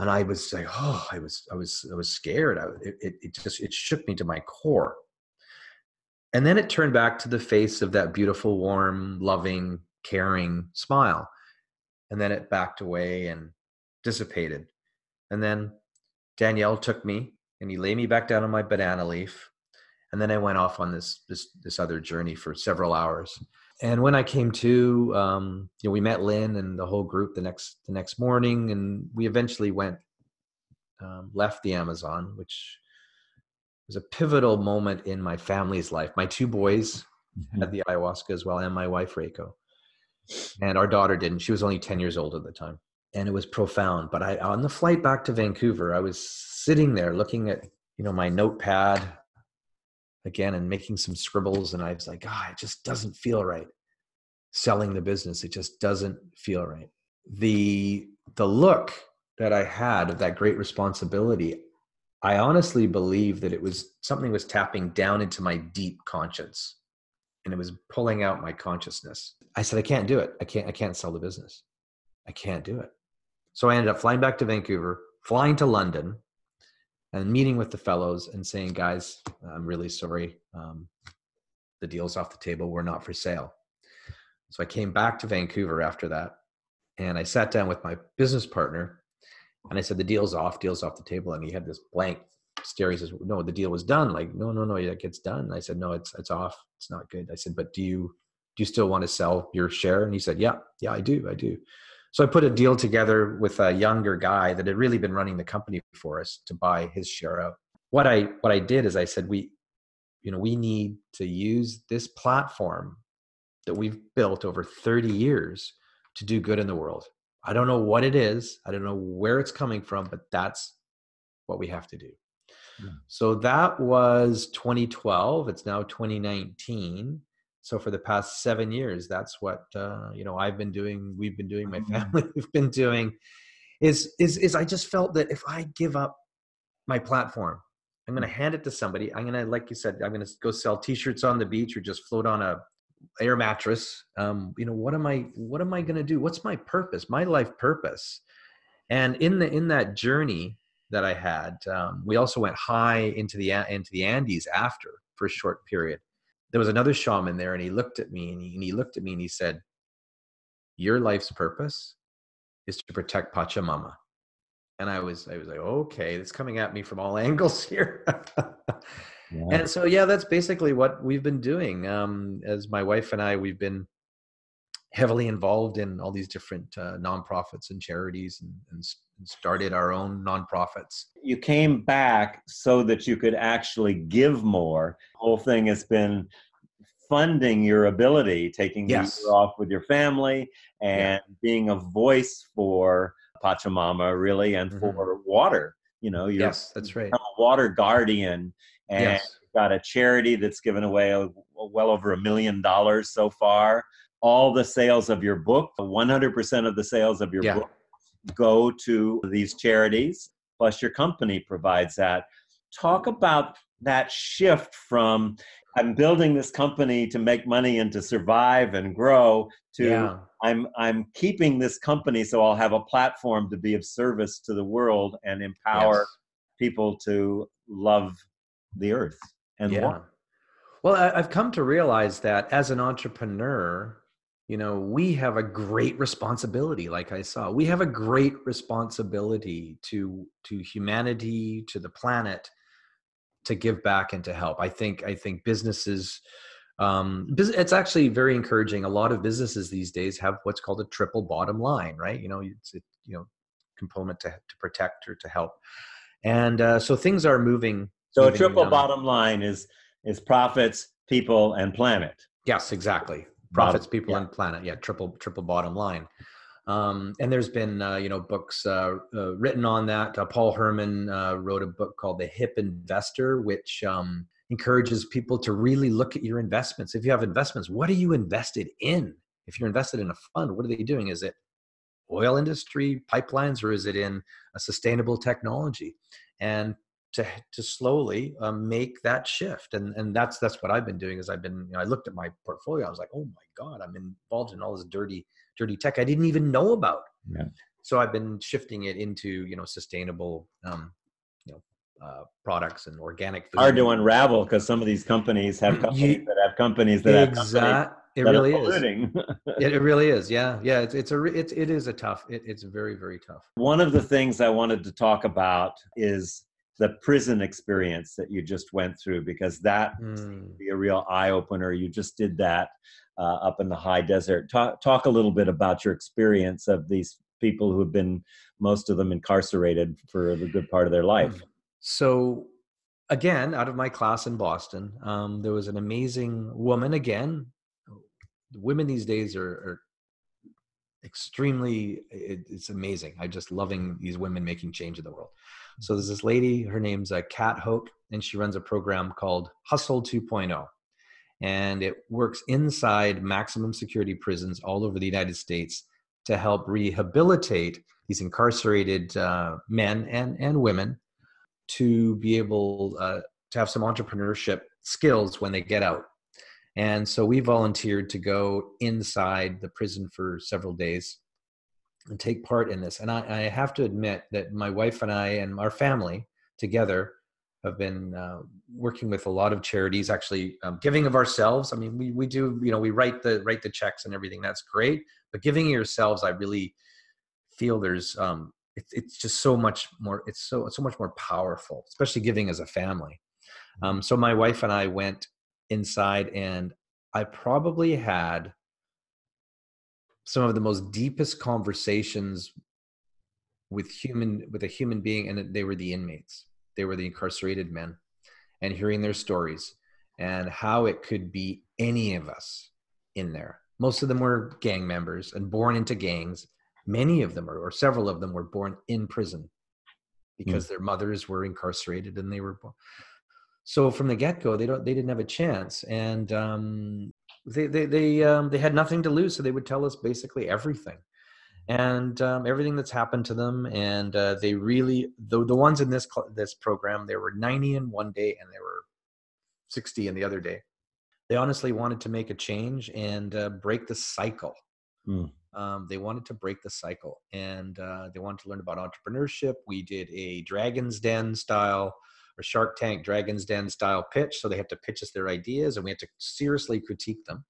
and I was like, oh, I was, I was, I was scared. I, it, it just, it shook me to my core. And then it turned back to the face of that beautiful, warm, loving, caring smile. And then it backed away and dissipated. And then Danielle took me and he laid me back down on my banana leaf. And then I went off on this this this other journey for several hours. And when I came to, um, you know, we met Lynn and the whole group the next the next morning, and we eventually went um, left the Amazon, which was a pivotal moment in my family's life. My two boys mm-hmm. had the ayahuasca as well, and my wife Reiko, and our daughter didn't. She was only ten years old at the time, and it was profound. But I, on the flight back to Vancouver, I was sitting there looking at you know my notepad again and making some scribbles, and I was like, God, it just doesn't feel right. Selling the business, it just doesn't feel right. The the look that I had of that great responsibility, I honestly believe that it was something was tapping down into my deep conscience and it was pulling out my consciousness. I said, I can't do it. I can't, I can't sell the business. I can't do it. So I ended up flying back to Vancouver, flying to London, and meeting with the fellows and saying, guys, I'm really sorry. Um, the deal's off the table. We're not for sale. So I came back to Vancouver after that and I sat down with my business partner and I said, the deal's off, deal's off the table. And he had this blank stare. Says, no, the deal was done. Like, no, no, no, it gets done. I said, no, it's, it's off. It's not good. I said, but do you, do you still want to sell your share? And he said, yeah, yeah, I do. I do. So I put a deal together with a younger guy that had really been running the company for us to buy his share out. What I, what I did is I said, we, you know, we need to use this platform that we've built over 30 years to do good in the world. I don't know what it is. I don't know where it's coming from, but that's what we have to do. So that was 2012. It's now 2019. So for the past seven years, that's what uh, you know I've been doing. We've been doing. My mm-hmm. family we've been doing. Is is is I just felt that if I give up my platform, I'm going to hand it to somebody. I'm going to, like you said, I'm going to go sell T-shirts on the beach or just float on a air mattress um, you know what am i what am i going to do what's my purpose my life purpose and in the in that journey that i had um, we also went high into the into the andes after for a short period there was another shaman there and he looked at me and he, and he looked at me and he said your life's purpose is to protect pachamama and i was i was like okay it's coming at me from all angles here Yeah. And so, yeah, that's basically what we've been doing. Um, as my wife and I, we've been heavily involved in all these different uh, nonprofits and charities and, and, started our own nonprofits. You came back so that you could actually give more. The whole thing has been funding your ability, taking yes. off with your family and yeah. being a voice for Pachamama, really, and mm-hmm. for water. You know, you're yes, that's right. a water guardian and yes. got a charity that's given away a, well over a million dollars so far. All the sales of your book, 100% of the sales of your yeah. book go to these charities, plus your company provides that. Talk about that shift from I'm building this company to make money and to survive and grow to yeah. I'm I'm keeping this company so I'll have a platform to be of service to the world and empower yes. people to love the earth and yeah. Well, I've come to realize that as an entrepreneur, you know, we have a great responsibility. Like I saw, we have a great responsibility to to humanity, to the planet, to give back and to help. I think I think businesses. Um, it's actually very encouraging. A lot of businesses these days have what's called a triple bottom line, right? You know, it's a, you know component to to protect or to help, and uh, so things are moving so a triple bottom line is is profits, people, and planet. Yes, exactly. Profits, bottom, people, yeah. and planet. Yeah, triple triple bottom line. Um, and there's been uh, you know books uh, uh, written on that. Uh, Paul Herman uh, wrote a book called The Hip Investor, which um, encourages people to really look at your investments. If you have investments, what are you invested in? If you're invested in a fund, what are they doing? Is it oil industry pipelines, or is it in a sustainable technology? And to to slowly um, make that shift and and that's that's what i've been doing is i've been you know, i looked at my portfolio i was like oh my god i'm involved in all this dirty dirty tech i didn't even know about yeah. so i've been shifting it into you know sustainable um, you know uh, products and organic food. Hard to unravel because some of these companies have companies You- that have companies that have exact. companies It really is. It, it really is. Yeah, yeah. It's it's a it's it is a tough. It, it's very very tough. One of the things I wanted to talk about is the prison experience that you just went through because that Mm. be a real eye opener. You just did that uh, up in the high desert. Talk, talk a little bit about your experience of these people who have been, most of them incarcerated for the good part of their life. So, again, out of my class in Boston, um, there was an amazing woman. Again, women these days are, are extremely. It, it's amazing. I just loving these women making change in the world. So there's this lady. Her name's uh, Cat Hoke, and she runs a program called Hustle 2.0, and it works inside maximum security prisons all over the United States to help rehabilitate these incarcerated uh, men and and women to be able uh, to have some entrepreneurship skills when they get out. And so we volunteered to go inside the prison for several days and take part in this. And I, I have to admit that my wife and I and our family together have been uh, working with a lot of charities, actually um, giving of ourselves. I mean, we, we do, you know, we write the write the checks and everything. That's great. But giving yourselves, I really feel there's um, it's it's just so much more it's so so much more powerful especially giving as a family um, so my wife and i went inside and i probably had some of the most deepest conversations with human with a human being and they were the inmates. They were the incarcerated men and hearing their stories and how it could be any of us in there. Most of them were gang members and born into gangs. Many of them or, or several of them were born in prison because their mothers were incarcerated and they were born. so from the get-go they don't they didn't have a chance. And um, they they they, um, they had nothing to lose so they would tell us basically everything. And um, everything that's happened to them and uh, they really the, the ones in this this program there were 90 in one day and there were 60 in the other day. They honestly wanted to make a change and uh, break the cycle. Hmm. um, they wanted to break the cycle and uh, they wanted to learn about entrepreneurship. We did a dragon's den style or shark tank dragon's den style pitch so they had to pitch us their ideas and we had to seriously critique them.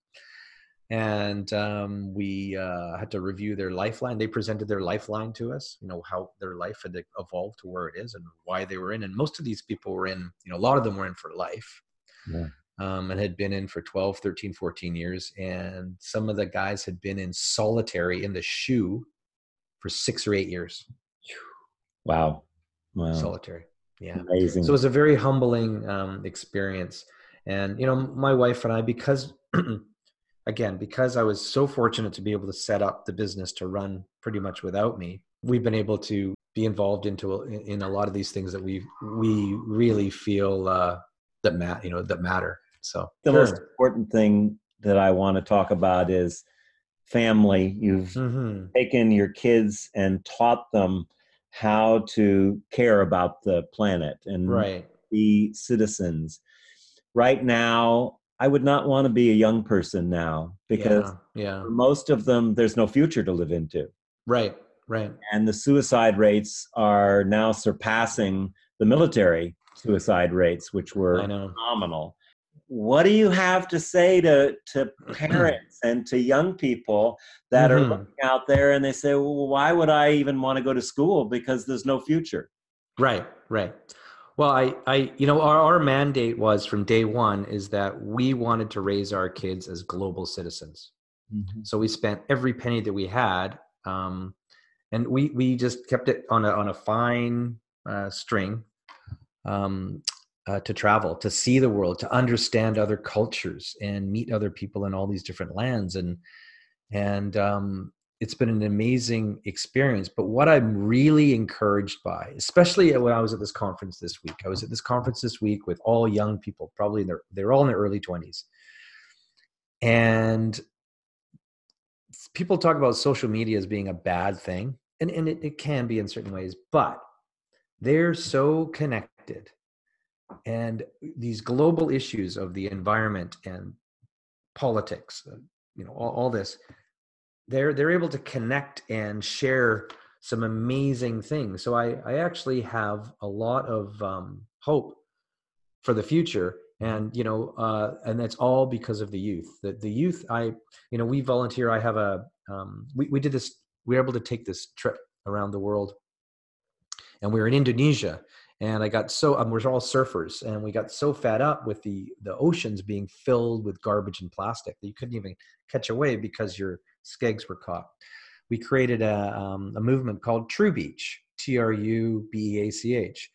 And um, we uh, had to review their lifeline. They presented their lifeline to us you know how their life had evolved to where it is and why they were in. And most of these people were in you know a lot of them were in for life. Yeah. um, and had been in for 12 13 14 years. And some of the guys had been in solitary in the shoe for six or eight years. Wow. Wow. solitary yeah Amazing. so it was a very humbling um, experience and you know my wife and i because again because i was so fortunate to be able to set up the business to run pretty much without me we've been able to be involved into in a lot of these things that we we really feel uh, that mat you know that matter so the sure. most important thing that I want to talk about is family. You've Mhm. taken your kids and taught them how to care about the planet and right be citizens. Right now, I would not want to be a young person now because yeah, yeah for most of them, there's no future to live into. right right And the suicide rates are now surpassing the military suicide rates, which were phenomenal. What do you have to say to, to parents and to young people that are Mhm. looking out there and they say, well, why would I even want to go to school because there's no future? Right, right. Well, I, I, you know, our, our mandate was from day one is that we wanted to raise our kids as global citizens. So we spent every penny that we had, um, and we we just kept it on a on a fine uh, string um, uh, to travel, to see the world, to understand other cultures, and meet other people in all these different lands, and and um, it's been an amazing experience. But what I'm really encouraged by, especially when I was at this conference this week, I was at this conference this week with all young people, probably their, they're all in their early 20s. And people talk about social media as being a bad thing, and, and it, it can be in certain ways, but they're so connected. And these global issues of the environment and politics, uh, you know, all, all this, they're they're able to connect and share some amazing things. So I, I actually have a lot of um, hope for the future. And, you know, uh, and that's all because of the youth. The, the youth, I, you know, we volunteer. I have a, um, we, we did this, we were able to take this trip around the world. And we were in Indonesia and I got so um, we're all surfers, and we got so fed up with the the oceans being filled with garbage and plastic that you couldn't even catch a wave because your skegs were caught. We created a um, a movement called TruBeach, T R U B E A C H,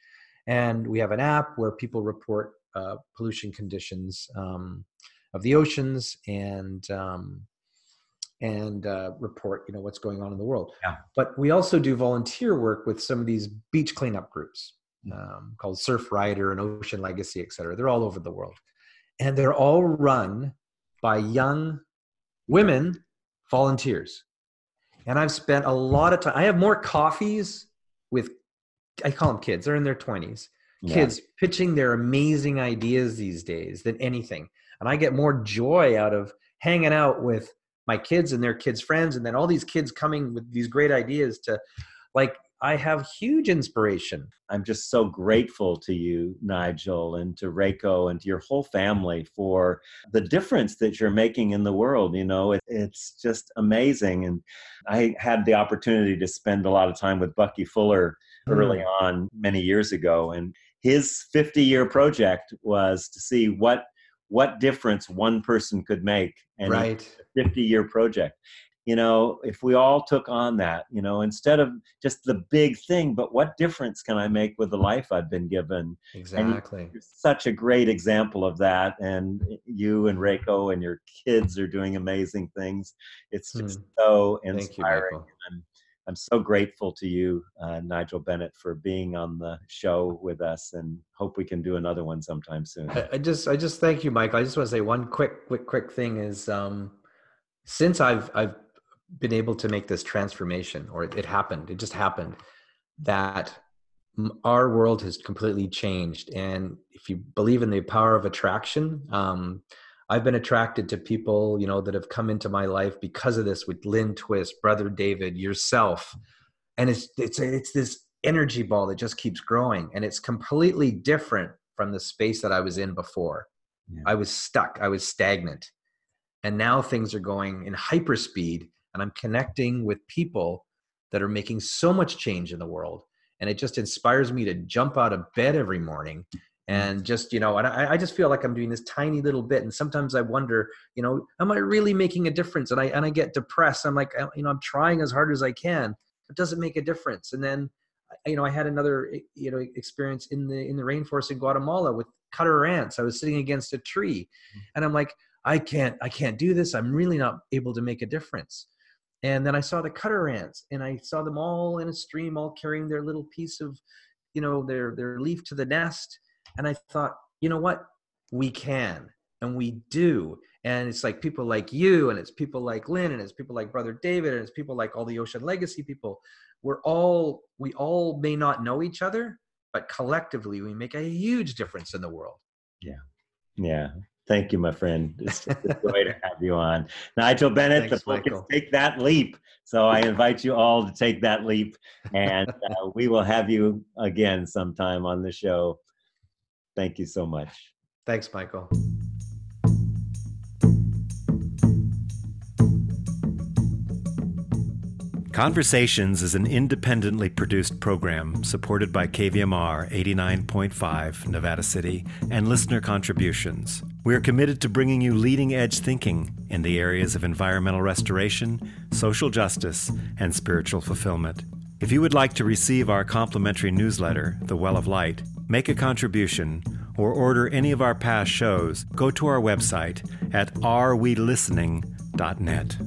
and we have an app where people report uh, pollution conditions um, of the oceans and um, and uh, report you know what's going on in the world yeah. but we also do volunteer work with some of these beach cleanup groups um, called Surfrider and Ocean Legacy, et cetera. They're all over the world. And they're all run by young women volunteers. And I've spent a lot of time, I have more coffees with, I call them kids, they're in their 20s, yeah. kids pitching their amazing ideas these days than anything. And I get more joy out of hanging out with my kids and their kids' friends, and then all these kids coming with these great ideas to like I have huge inspiration. I'm just so grateful to you, Nigel, and to Reiko and to your whole family for the difference that you're making in the world. You know, it, it's just amazing. And I had the opportunity to spend a lot of time with Bucky Fuller mm. early on many years ago. And his 50 year project was to see what what difference one person could make and right 50 year project you know if we all took on that you know instead of just the big thing but what difference can i make with the life i've been given? Exactly. such a great example of that and you and reiko and your kids are doing amazing things. It's just hmm. so inspiring you, I'm, I'm so grateful to you uh, nigel bennett for being on the show with us and hope we can do another one sometime soon. I, I just i just thank you michael. I just want to say one quick quick quick thing is um since I've I've been able to make this transformation or it, it happened it just happened that our world has completely changed. And if you believe in the power of attraction um, i've been attracted to people you know that have come into my life because of this with lynn twist brother david yourself. And it's it's it's this energy ball that just keeps growing and it's completely different from the space that i was in before. Yeah. i was stuck i was stagnant. And now things are going in hyperspeed and I'm connecting with people that are making so much change in the world. And it just inspires me to jump out of bed every morning and just, you know, and I, I just feel like I'm doing this tiny little bit. And sometimes I wonder, you know, am I really making a difference? And I, and I get depressed. I'm like, you know, I'm trying as hard as I can. It doesn't make a difference. And then, you know, I had another, you know, experience in the, in the rainforest in Guatemala with cutter ants. I was sitting against a tree mm. and I'm like, I can't, I can't do this. I'm really not able to make a difference. And then I saw the cutter ants and I saw them all in a stream, all carrying their little piece of, you know, their, their leaf to the nest. And I thought, you know what? We can and we do. And it's like people like you, and it's people like Lynn, and it's people like Brother David, and it's people like all the Ocean Legacy people. We're all, we all may not know each other, but collectively we make a huge difference in the world. Yeah. Yeah. Thank you, my friend. It's, it's a joy to have you on. Nigel Bennett, Thanks, the book Michael. is Take That Leap. So I invite you all to take that leap, and uh, we will have you again sometime on the show. Thank you so much. Thanks, Michael. Conversations is an independently produced program supported by KVMR 89.5 Nevada City and listener contributions. We are committed to bringing you leading edge thinking in the areas of environmental restoration, social justice, and spiritual fulfillment. If you would like to receive our complimentary newsletter, The Well of Light, make a contribution, or order any of our past shows, go to our website at arewelistening.net.